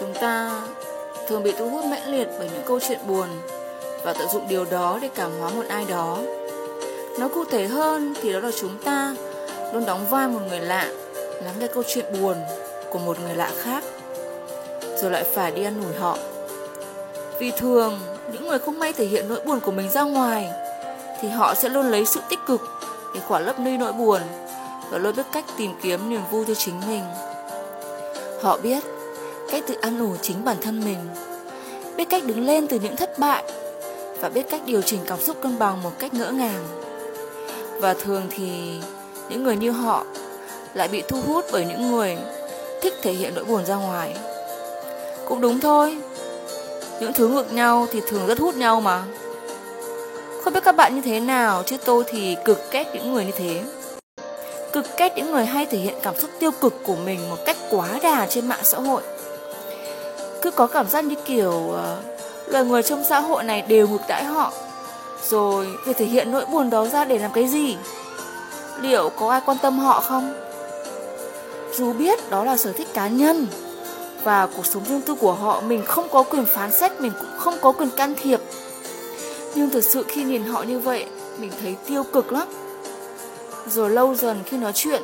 Chúng ta thường bị thu hút mãnh liệt bởi những câu chuyện buồn và tận dụng điều đó để cảm hóa một ai đó. Nói cụ thể hơn thì đó là chúng ta luôn đóng vai một người lạ, lắng nghe câu chuyện buồn của một người lạ khác, rồi lại phải đi ăn nủi họ. Vì thường, những người không may thể hiện nỗi buồn của mình ra ngoài, thì họ sẽ luôn lấy sự tích cực để khỏa lấp đi nỗi buồn và luôn biết cách tìm kiếm niềm vui cho chính mình. Họ biết cách tự ăn ủi chính bản thân mình, biết cách đứng lên từ những thất bại và biết cách điều chỉnh cảm xúc cân bằng một cách ngỡ ngàng. Và thường thì những người như họ lại bị thu hút bởi những người thích thể hiện nỗi buồn ra ngoài. Cũng đúng thôi, những thứ ngược nhau thì thường rất hút nhau mà. Không biết các bạn như thế nào, chứ tôi thì cực ghét những người như thế. Cực ghét những người hay thể hiện cảm xúc tiêu cực của mình một cách quá đà trên mạng xã hội. Cứ có cảm giác như kiểu uh, loài người trong xã hội này đều ngược đãi họ. Rồi để thể hiện nỗi buồn đó ra để làm cái gì? Liệu có ai quan tâm họ không? Dù biết đó là sở thích cá nhân và cuộc sống riêng tư của họ mình không có quyền phán xét, mình cũng không có quyền can thiệp. Nhưng thực sự khi nhìn họ như vậy, mình thấy tiêu cực lắm. Rồi lâu dần khi nói chuyện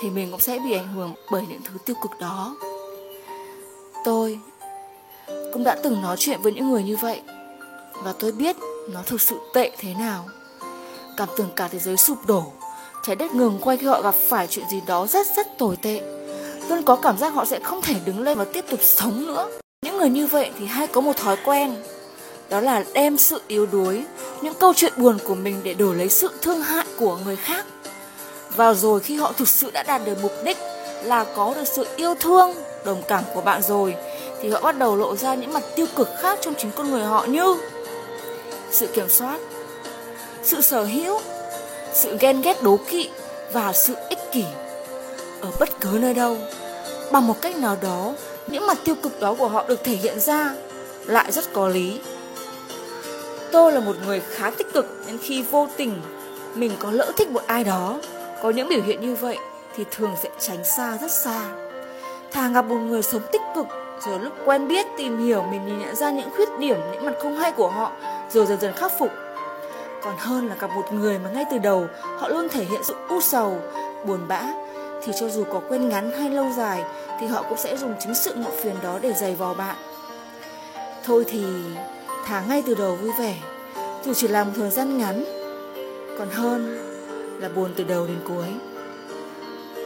thì mình cũng sẽ bị ảnh hưởng bởi những thứ tiêu cực đó. Tôi cũng đã từng nói chuyện với những người như vậy và tôi biết nó thực sự tệ thế nào. Cảm tưởng cả thế giới sụp đổ, trái đất ngừng quay khi họ gặp phải chuyện gì đó rất rất tồi tệ. Luôn có cảm giác họ sẽ không thể đứng lên và tiếp tục sống nữa. Những người như vậy thì hay có một thói quen đó là đem sự yếu đuối, những câu chuyện buồn của mình để đổi lấy sự thương hại của người khác. Và rồi khi họ thực sự đã đạt được mục đích là có được sự yêu thương, đồng cảm của bạn rồi thì họ bắt đầu lộ ra những mặt tiêu cực khác trong chính con người họ như sự kiểm soát, sự sở hữu, sự ghen ghét đố kỵ và sự ích kỷ. Ở bất cứ nơi đâu, bằng một cách nào đó, những mặt tiêu cực đó của họ được thể hiện ra lại rất có lý. Tôi là một người khá tích cực nên khi vô tình mình có lỡ thích một ai đó, có những biểu hiện như vậy thì thường sẽ tránh xa rất xa. Thà gặp một người sống tích cực rồi lúc quen biết tìm hiểu mình nhìn nhận ra những khuyết điểm, những mặt không hay của họ rồi dần dần khắc phục. Còn hơn là gặp một người mà ngay từ đầu họ luôn thể hiện sự u sầu, buồn bã thì cho dù có quen ngắn hay lâu dài thì họ cũng sẽ dùng chính sự muộn phiền đó để giày vò bạn. Thôi thì thả ngay từ đầu vui vẻ dù chỉ là một thời gian ngắn còn hơn là buồn từ đầu đến cuối